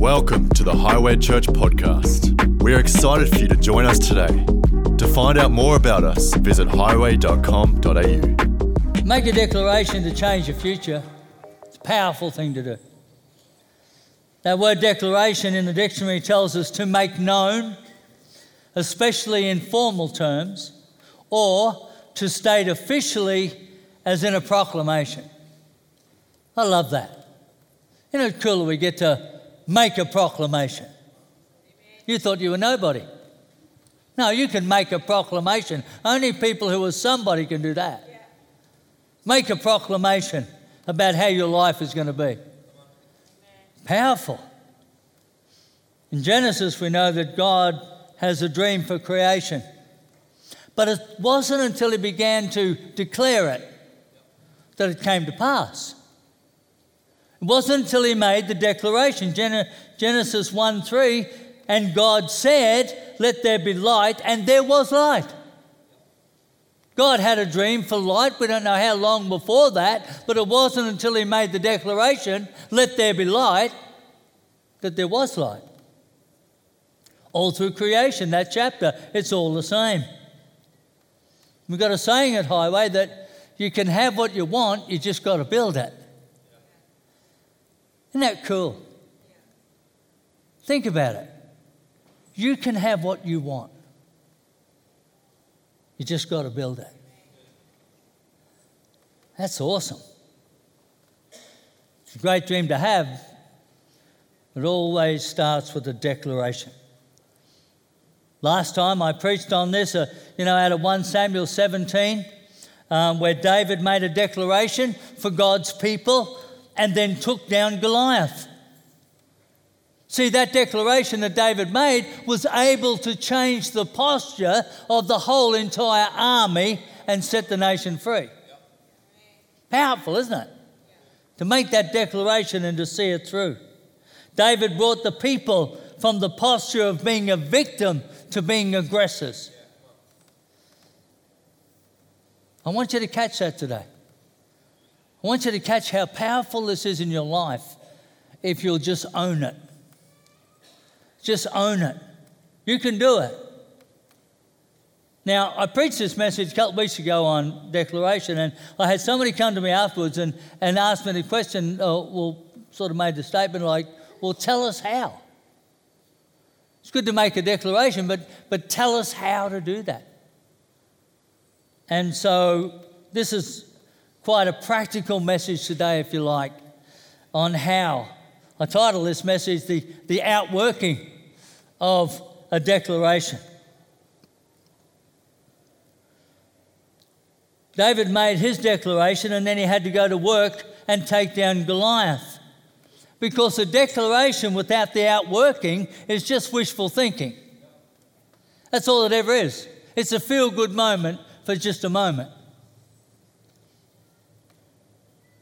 Welcome to the Highway Church podcast. We are excited for you to join us today. To find out more about us, visit highway.com.au. Make a declaration to change your future. It's a powerful thing to do. That word declaration in the dictionary tells us to make known, especially in formal terms, or to state officially as in a proclamation. I love that. Isn't it cool we get to make a proclamation? You thought you were nobody. No, you can make a proclamation. Only people who are somebody can do that. Make a proclamation about how your life is going to be. Powerful. In Genesis, we know that God has a dream for creation. But it wasn't until he began to declare it that it came to pass. It wasn't until he made the declaration, Genesis 1 3, and God said, Let there be light, and there was light. God had a dream for light. We don't know how long before that, but it wasn't until he made the declaration, Let there be light, that there was light. All through creation, that chapter, it's all the same. We've got a saying at Highway that you can have what you want, you just got to build it. Isn't that cool? Think about it. You can have what you want. You just got to build it. That's awesome. It's a great dream to have. It always starts with a declaration. Last time I preached on this, uh, you know, out of 1 Samuel 17, um, where David made a declaration for God's people and then took down Goliath. See, that declaration that David made was able to change the posture of the whole entire army and set the nation free. Powerful, isn't it? To make that declaration and to see it through. David brought the people from the posture of being a victim to being aggressors. I want you to catch that today. I want you to catch how powerful this is in your life if you'll just own it. Just own it. You can do it. Now, I preached this message a couple of weeks ago on declaration, and I had somebody come to me afterwards and, and ask me the question, uh, well, sort of made the statement like, well, tell us how. It's good to make a declaration, but, but tell us how to do that. And so, this is quite a practical message today, if you like, on how. I title this message The, the Outworking of a Declaration. David made his declaration and then he had to go to work and take down Goliath. Because a declaration without the outworking is just wishful thinking. That's all it ever is. It's a feel good moment for just a moment.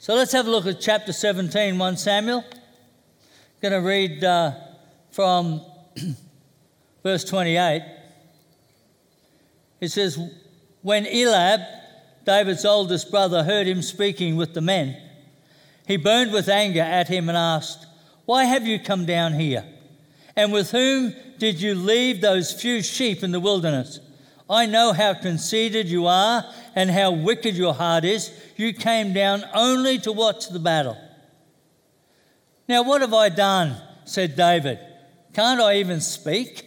So let's have a look at chapter 17, 1 Samuel. I'm going to read uh, from verse 28. It says, When Eliab, David's oldest brother, heard him speaking with the men, he burned with anger at him and asked, Why have you come down here? And with whom did you leave those few sheep in the wilderness? I know how conceited you are and how wicked your heart is. You came down only to watch the battle. Now, what have I done? said David. Can't I even speak?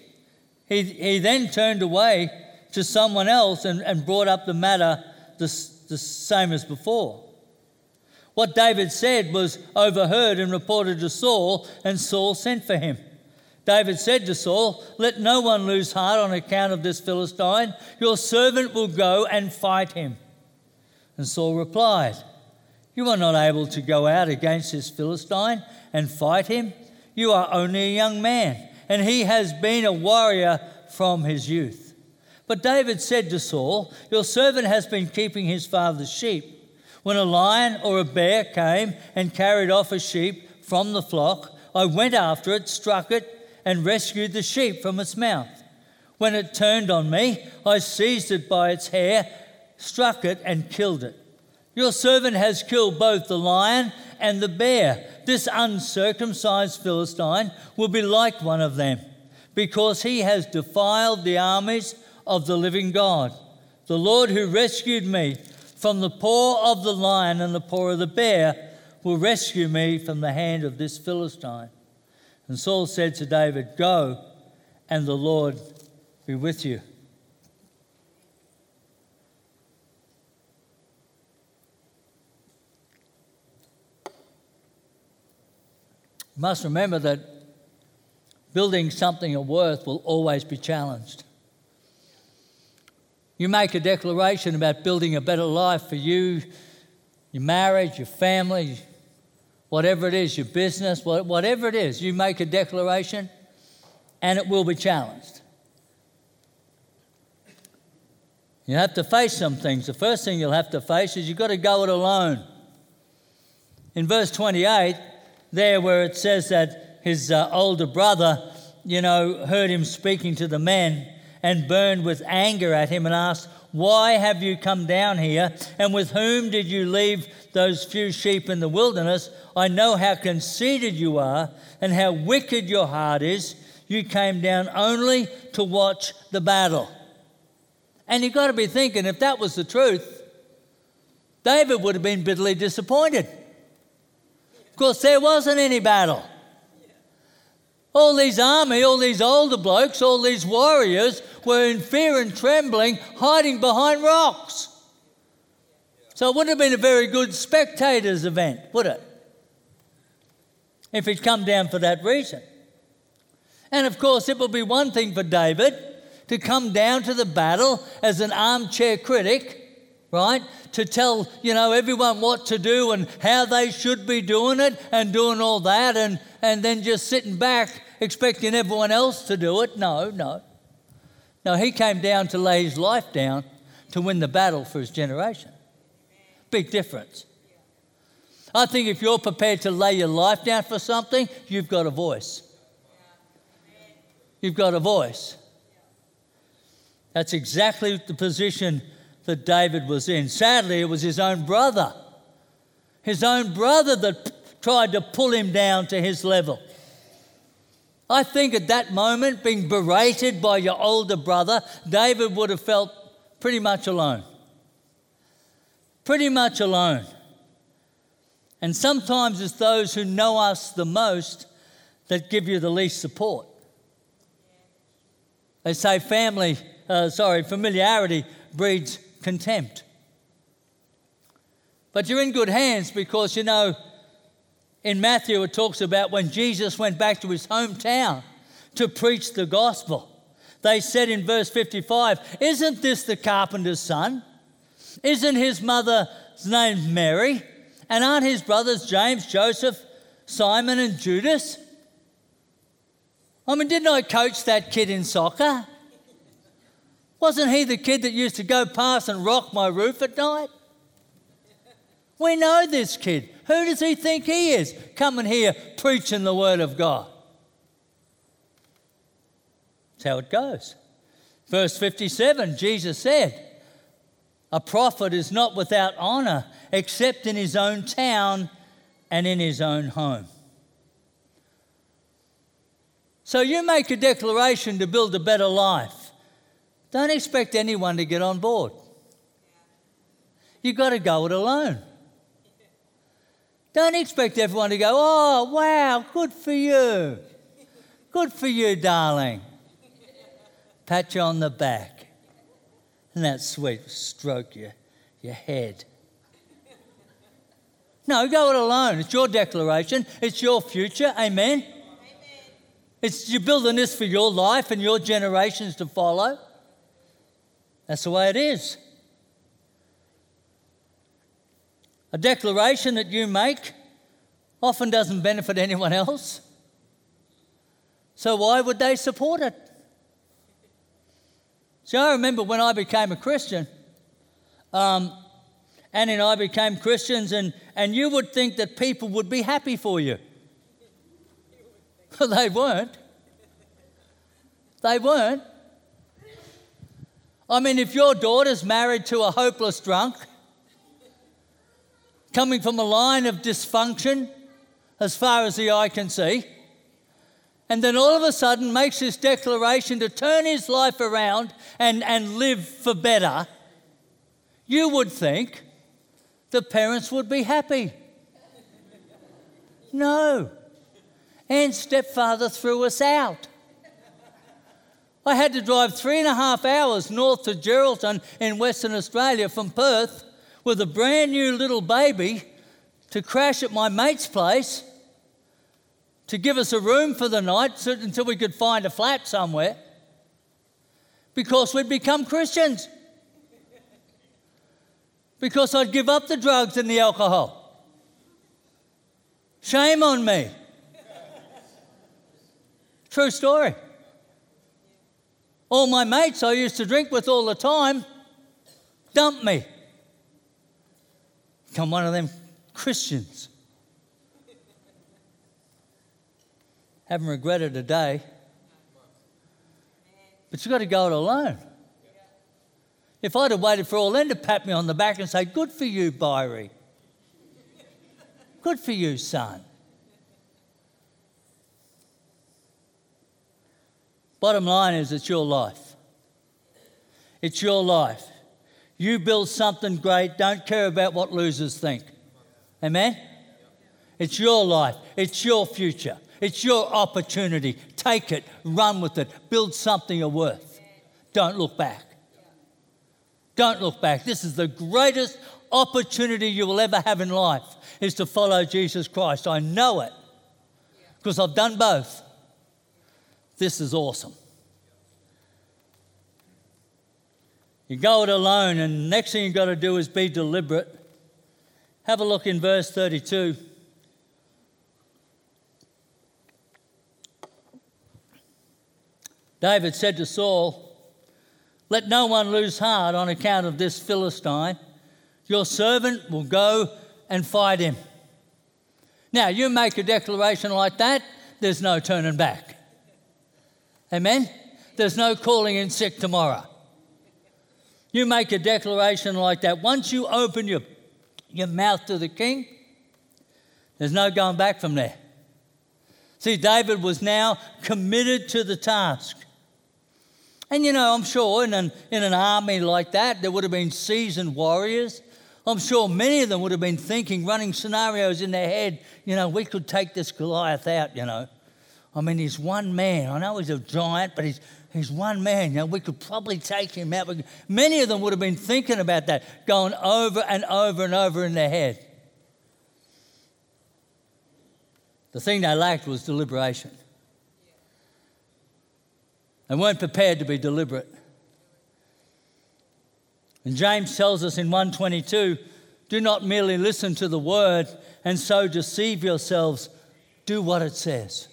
He, he then turned away to someone else and, and brought up the matter the, the same as before. What David said was overheard and reported to Saul, and Saul sent for him. David said to Saul, Let no one lose heart on account of this Philistine. Your servant will go and fight him. And Saul replied, You are not able to go out against this Philistine and fight him. You are only a young man, and he has been a warrior from his youth. But David said to Saul, Your servant has been keeping his father's sheep. When a lion or a bear came and carried off a sheep from the flock, I went after it, struck it, and rescued the sheep from its mouth. When it turned on me, I seized it by its hair, struck it, and killed it. Your servant has killed both the lion and the bear. This uncircumcised Philistine will be like one of them, because he has defiled the armies of the living God. The Lord who rescued me from the paw of the lion and the paw of the bear will rescue me from the hand of this Philistine. And Saul said to David, Go, and the Lord be with you. Must remember that building something of worth will always be challenged. You make a declaration about building a better life for you, your marriage, your family, whatever it is, your business, whatever it is, you make a declaration and it will be challenged. You have to face some things. The first thing you'll have to face is you've got to go it alone. In verse 28, there where it says that his uh, older brother, you know, heard him speaking to the men and burned with anger at him and asked, Why have you come down here? And with whom did you leave those few sheep in the wilderness? I know how conceited you are and how wicked your heart is. You came down only to watch the battle. And you've got to be thinking if that was the truth, David would have been bitterly disappointed. Course, there wasn't any battle. All these army, all these older blokes, all these warriors were in fear and trembling, hiding behind rocks. So it wouldn't have been a very good spectators event, would it? If he'd come down for that reason. And of course, it would be one thing for David to come down to the battle as an armchair critic, right? to tell, you know, everyone what to do and how they should be doing it and doing all that and, and then just sitting back expecting everyone else to do it. No, no. No, he came down to lay his life down to win the battle for his generation. Big difference. I think if you're prepared to lay your life down for something, you've got a voice. You've got a voice. That's exactly the position that David was in. Sadly, it was his own brother, his own brother that tried to pull him down to his level. I think at that moment, being berated by your older brother, David would have felt pretty much alone. Pretty much alone. And sometimes it's those who know us the most that give you the least support. They say family, uh, sorry, familiarity breeds contempt. But you're in good hands because, you know, in Matthew it talks about when Jesus went back to his hometown to preach the gospel. They said in verse 55, Isn't this the carpenter's son? Isn't his mother's name Mary? And aren't his brothers James, Joseph, Simon, and Judas? I mean, didn't I coach that kid in soccer? Wasn't he the kid that used to go past and rock my roof at night? We know this kid. Who does he think he is coming here preaching the word of God? That's how it goes. Verse 57 Jesus said, A prophet is not without honor except in his own town and in his own home. So you make a declaration to build a better life. Don't expect anyone to get on board. You've got to go it alone. Don't expect everyone to go, oh, wow, good for you. Good for you, darling. Pat you on the back. Isn't that sweet? Stroke your, your head. No, go it alone. It's your declaration, it's your future. Amen. Amen. It's you're building this for your life and your generations to follow. That's the way it is. A declaration that you make often doesn't benefit anyone else. So why would they support it? See, I remember when I became a Christian, um, Annie and I became Christians, and, and you would think that people would be happy for you. But they weren't. They weren't. I mean, if your daughter's married to a hopeless drunk, coming from a line of dysfunction, as far as the eye can see, and then all of a sudden makes this declaration to turn his life around and, and live for better, you would think the parents would be happy. No. And stepfather threw us out. I had to drive three and a half hours north to Geraldton in Western Australia from Perth with a brand new little baby to crash at my mate's place to give us a room for the night until we could find a flat somewhere because we'd become Christians. Because I'd give up the drugs and the alcohol. Shame on me. True story. All my mates I used to drink with all the time dumped me. Become one of them Christians. Haven't regretted a day. But you've got to go it alone. If I'd have waited for all them to pat me on the back and say, Good for you, Byrie. Good for you, son. Bottom line is, it's your life. It's your life. You build something great, don't care about what losers think. Amen? It's your life, it's your future, it's your opportunity. Take it, run with it, build something of worth. Don't look back. Don't look back. This is the greatest opportunity you will ever have in life is to follow Jesus Christ. I know it because I've done both. This is awesome. You go it alone, and next thing you've got to do is be deliberate. Have a look in verse 32. David said to Saul, Let no one lose heart on account of this Philistine. Your servant will go and fight him. Now, you make a declaration like that, there's no turning back. Amen? There's no calling in sick tomorrow. You make a declaration like that. Once you open your, your mouth to the king, there's no going back from there. See, David was now committed to the task. And you know, I'm sure in an, in an army like that, there would have been seasoned warriors. I'm sure many of them would have been thinking, running scenarios in their head, you know, we could take this Goliath out, you know. I mean, he's one man. I know he's a giant, but he's, he's one man. You know, we could probably take him out. Many of them would have been thinking about that, going over and over and over in their head. The thing they lacked was deliberation. They weren't prepared to be deliberate. And James tells us in 122 do not merely listen to the word and so deceive yourselves, do what it says.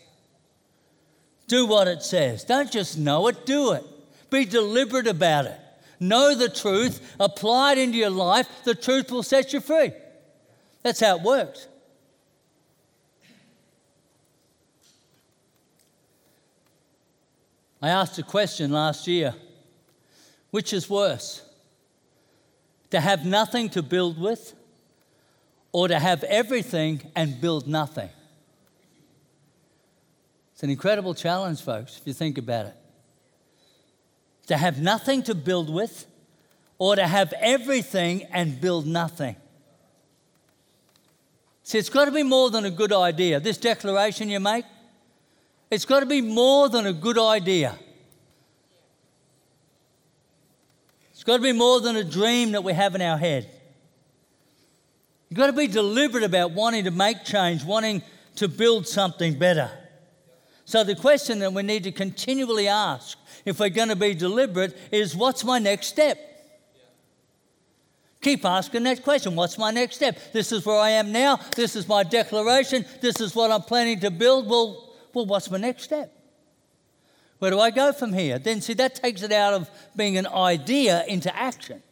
Do what it says. Don't just know it, do it. Be deliberate about it. Know the truth, apply it into your life, the truth will set you free. That's how it works. I asked a question last year which is worse? To have nothing to build with, or to have everything and build nothing? It's an incredible challenge, folks, if you think about it. To have nothing to build with, or to have everything and build nothing. See, it's got to be more than a good idea. This declaration you make, it's got to be more than a good idea. It's got to be more than a dream that we have in our head. You've got to be deliberate about wanting to make change, wanting to build something better. So, the question that we need to continually ask if we're going to be deliberate is what's my next step? Keep asking that question. What's my next step? This is where I am now. This is my declaration. This is what I'm planning to build. Well, well, what's my next step? Where do I go from here? Then, see, that takes it out of being an idea into action.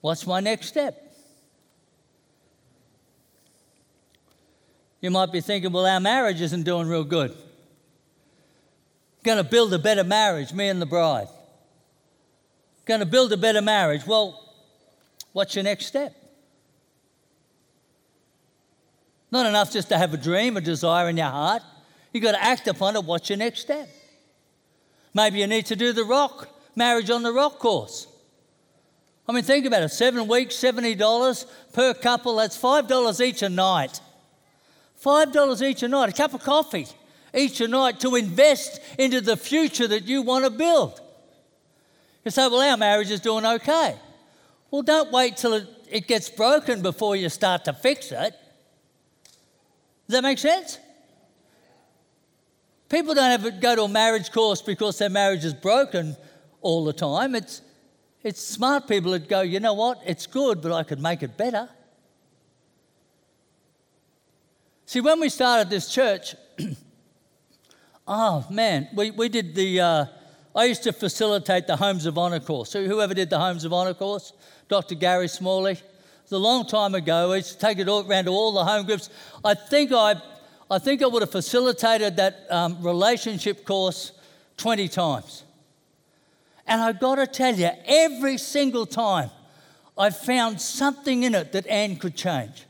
What's my next step? You might be thinking, well, our marriage isn't doing real good. Going to build a better marriage, me and the bride. Going to build a better marriage. Well, what's your next step? Not enough just to have a dream, a desire in your heart. You've got to act upon it. What's your next step? Maybe you need to do the rock, marriage on the rock course. I mean, think about it seven weeks, $70 per couple, that's $5 each a night. $5 each a night, a cup of coffee each a night to invest into the future that you want to build. You say, well, our marriage is doing okay. Well, don't wait till it, it gets broken before you start to fix it. Does that make sense? People don't have to go to a marriage course because their marriage is broken all the time. It's, it's smart people that go, you know what, it's good, but I could make it better. See, when we started this church, oh man, we, we did the, uh, I used to facilitate the Homes of Honor course. So whoever did the Homes of Honor course, Dr. Gary Smalley, it was a long time ago. I used to take it all, around to all the home groups. I think I, I think I would have facilitated that um, relationship course 20 times. And I've got to tell you, every single time I found something in it that Anne could change.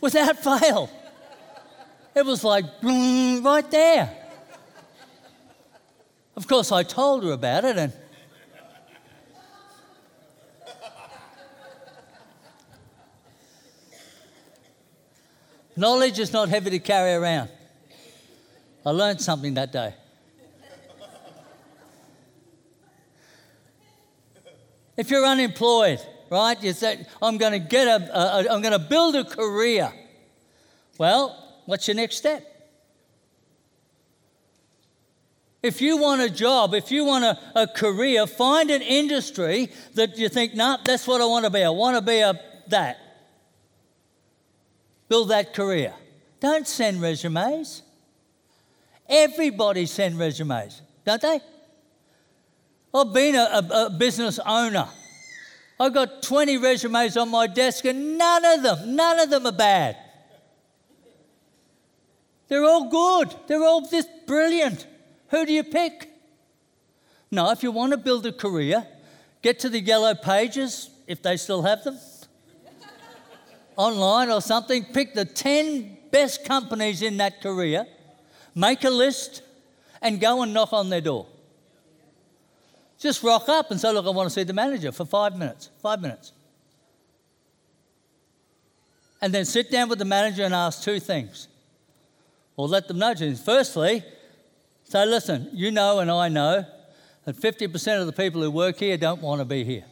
Without fail. It was like mm, right there. Of course, I told her about it, and knowledge is not heavy to carry around. I learned something that day. If you're unemployed, right, you say, I'm going to get a, a, I'm going to build a career. Well, what's your next step? If you want a job, if you want a, a career, find an industry that you think, nah, that's what I want to be. I want to be a that. Build that career. Don't send resumes. Everybody send resumes, don't they? I've been a, a, a business owner. I've got 20 resumes on my desk, and none of them, none of them are bad. They're all good. They're all just brilliant. Who do you pick? Now, if you want to build a career, get to the yellow pages, if they still have them, online or something. Pick the 10 best companies in that career make a list, and go and knock on their door. Just rock up and say, Look, I want to see the manager for five minutes. Five minutes. And then sit down with the manager and ask two things. Or let them know. Firstly, say, Listen, you know and I know that 50% of the people who work here don't want to be here.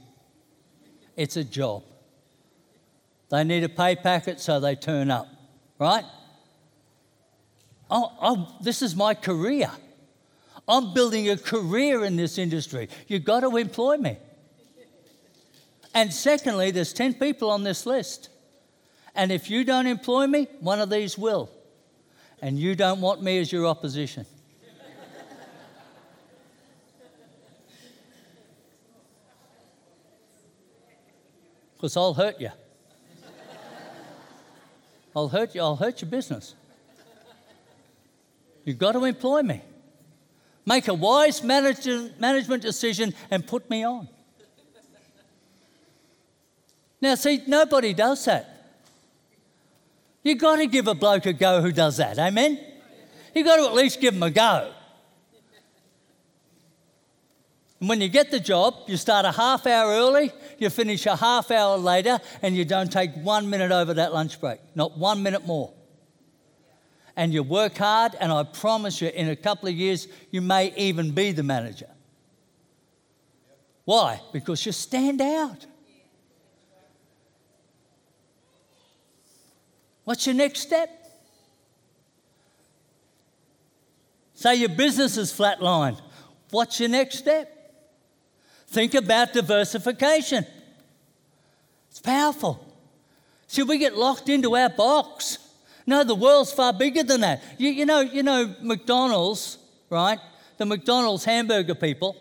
It's a job. They need a pay packet, so they turn up, right? oh, oh, this is my career. I'm building a career in this industry. You've got to employ me. And secondly, there's 10 people on this list. And if you don't employ me, one of these will. And you don't want me as your opposition. Because I'll hurt you. I'll hurt you, I'll hurt your business. You've got to employ me. Make a wise management decision and put me on. Now, see, nobody does that. You've got to give a bloke a go who does that, amen? You've got to at least give him a go. And when you get the job, you start a half hour early, you finish a half hour later, and you don't take one minute over that lunch break, not one minute more and you work hard, and I promise you, in a couple of years, you may even be the manager. Why? Because you stand out. What's your next step? Say your business is flatlined. What's your next step? Think about diversification. It's powerful. See, we get locked into our box. No, the world's far bigger than that. You, you, know, you know, McDonald's, right? The McDonald's hamburger people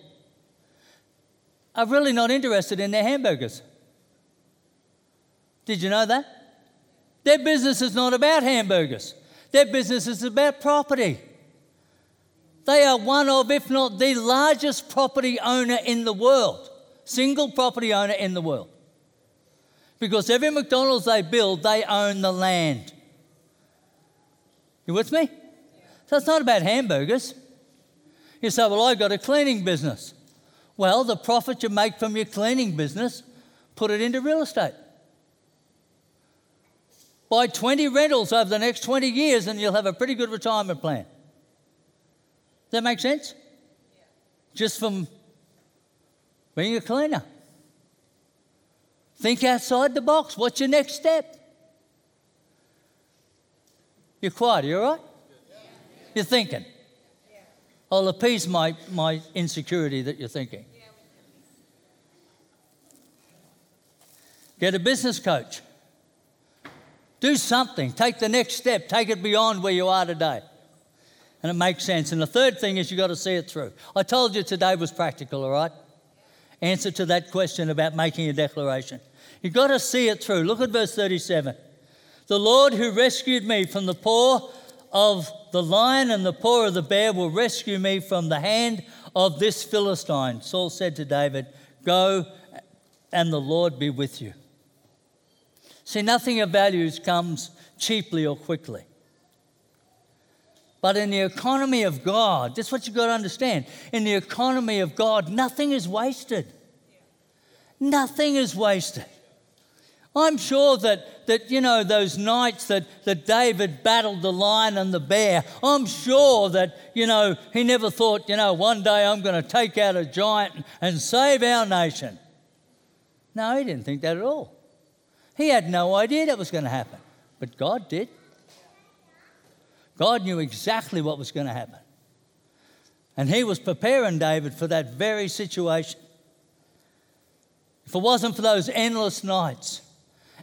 are really not interested in their hamburgers. Did you know that? Their business is not about hamburgers, their business is about property. They are one of, if not the largest property owner in the world, single property owner in the world. Because every McDonald's they build, they own the land. You with me? So it's not about hamburgers. You say, Well, I've got a cleaning business. Well, the profit you make from your cleaning business, put it into real estate. Buy 20 rentals over the next 20 years and you'll have a pretty good retirement plan. Does that make sense? Yeah. Just from being a cleaner. Think outside the box. What's your next step? You're quiet, are you all right? You're thinking. Oh, I'll appease my, my insecurity that you're thinking. Get a business coach. Do something. Take the next step. Take it beyond where you are today. And it makes sense. And the third thing is you've got to see it through. I told you today was practical, all right? Answer to that question about making a declaration. You've got to see it through. Look at verse 37. The Lord who rescued me from the paw of the lion and the paw of the bear will rescue me from the hand of this Philistine. Saul said to David, Go and the Lord be with you. See, nothing of value comes cheaply or quickly. But in the economy of God, that's what you've got to understand. In the economy of God, nothing is wasted. Nothing is wasted. I'm sure that, that you know, those nights that, that David battled the lion and the bear, I'm sure that, you know, he never thought, you know, one day I'm going to take out a giant and save our nation. No, he didn't think that at all. He had no idea that was going to happen, but God did. God knew exactly what was going to happen. And he was preparing David for that very situation. If it wasn't for those endless nights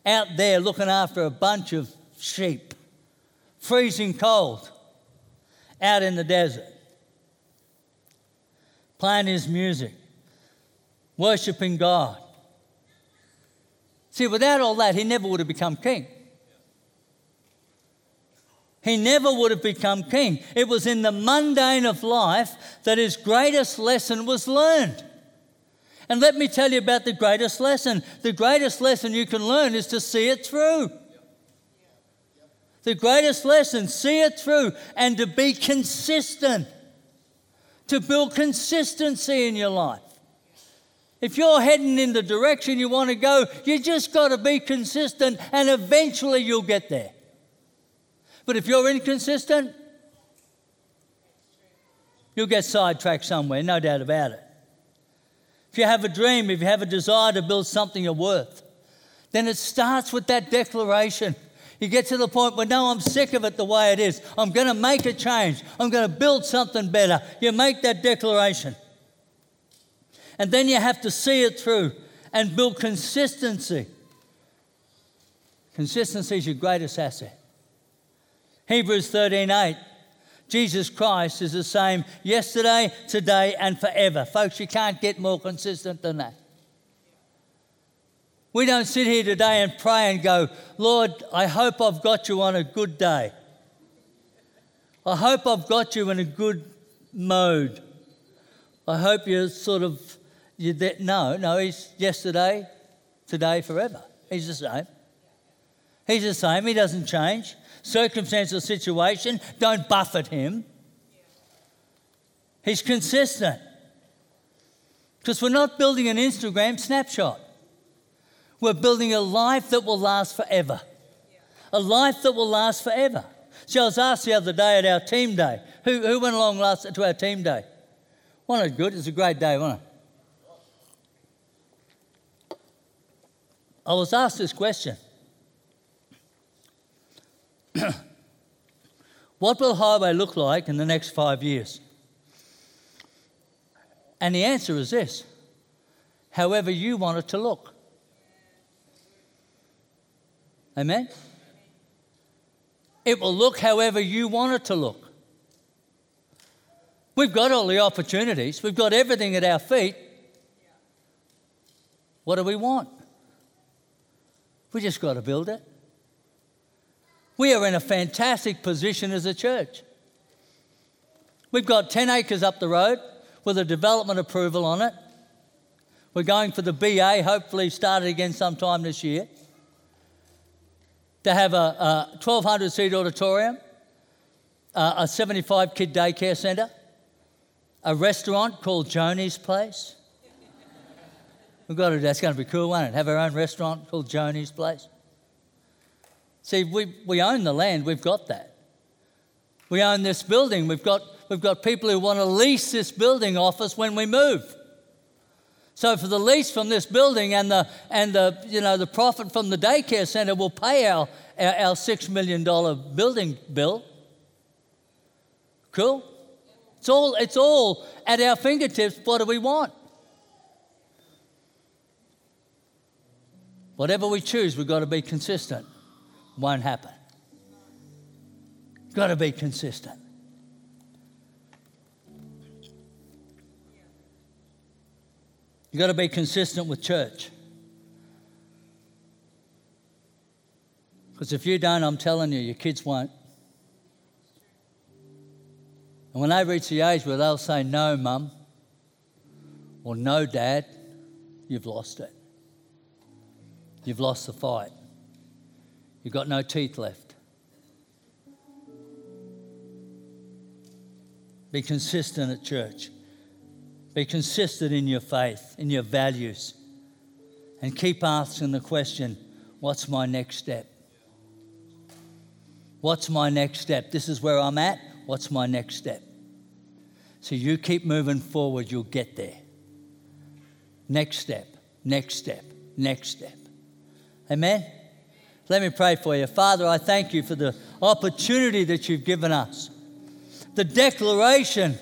out there looking after a bunch of sheep, freezing cold, out in the desert, playing his music, worshiping God, See, without all that, he never would have become king. He never would have become king. It was in the mundane of life that his greatest lesson was learned. And let me tell you about the greatest lesson. The greatest lesson you can learn is to see it through. The greatest lesson, see it through and to be consistent, to build consistency in your life. If you're heading in the direction you want to go, you just got to be consistent and eventually you'll get there. But if you're inconsistent, you'll get sidetracked somewhere, no doubt about it. If you have a dream, if you have a desire to build something of worth, then it starts with that declaration. You get to the point where, no, I'm sick of it the way it is. I'm going to make a change. I'm going to build something better. You make that declaration. And then you have to see it through and build consistency. Consistency is your greatest asset. Hebrews 13 8. Jesus Christ is the same yesterday, today, and forever. Folks, you can't get more consistent than that. We don't sit here today and pray and go, Lord, I hope I've got you on a good day. I hope I've got you in a good mode. I hope you're sort of you de- no, no, he's yesterday, today, forever. He's the same. He's the same. He doesn't change. Circumstance or situation, don't buffet him. He's consistent. Because we're not building an Instagram snapshot. We're building a life that will last forever. A life that will last forever. So I was asked the other day at our team day, who, who went along last to our team day? Wasn't it good? It was a great day, wasn't it? I was asked this question What will highway look like in the next five years? And the answer is this however you want it to look. Amen? It will look however you want it to look. We've got all the opportunities, we've got everything at our feet. What do we want? We just got to build it. We are in a fantastic position as a church. We've got 10 acres up the road with a development approval on it. We're going for the BA, hopefully started again sometime this year. to have a, a 1,200 seat auditorium, uh, a 75 kid daycare centre, a restaurant called Joni's Place. We've got to, that's going to be cool, won't it? Have our own restaurant called Joni's Place. See, we, we own the land, we've got that. We own this building, we've got, we've got people who want to lease this building off us when we move. So for the lease from this building and the, and the, you know, the profit from the daycare centre will pay our, our, our $6 million building bill. Cool? It's all, it's all at our fingertips. What do we want? Whatever we choose, we've got to be consistent. Won't happen. Got to be consistent. You've got to be consistent with church. Because if you don't, I'm telling you, your kids won't. And when they reach the age where they'll say, No, mum, or No, dad, you've lost it. You've lost the fight. You've got no teeth left. Be consistent at church. Be consistent in your faith, in your values. And keep asking the question what's my next step? What's my next step? This is where I'm at. What's my next step? So you keep moving forward, you'll get there. Next step, next step, next step. Amen? Let me pray for you. Father, I thank you for the opportunity that you've given us, the declaration,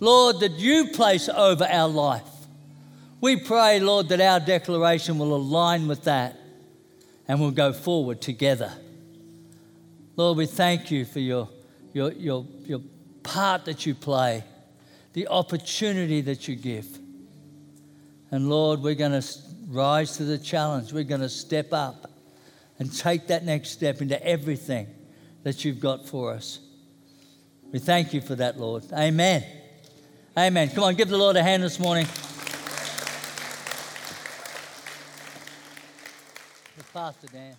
Lord, that you place over our life. We pray, Lord, that our declaration will align with that and we'll go forward together. Lord, we thank you for your, your, your, your part that you play, the opportunity that you give. And Lord, we're going to rise to the challenge. We're going to step up and take that next step into everything that you've got for us. We thank you for that, Lord. Amen. Amen. Come on, give the Lord a hand this morning. Pastor Dan.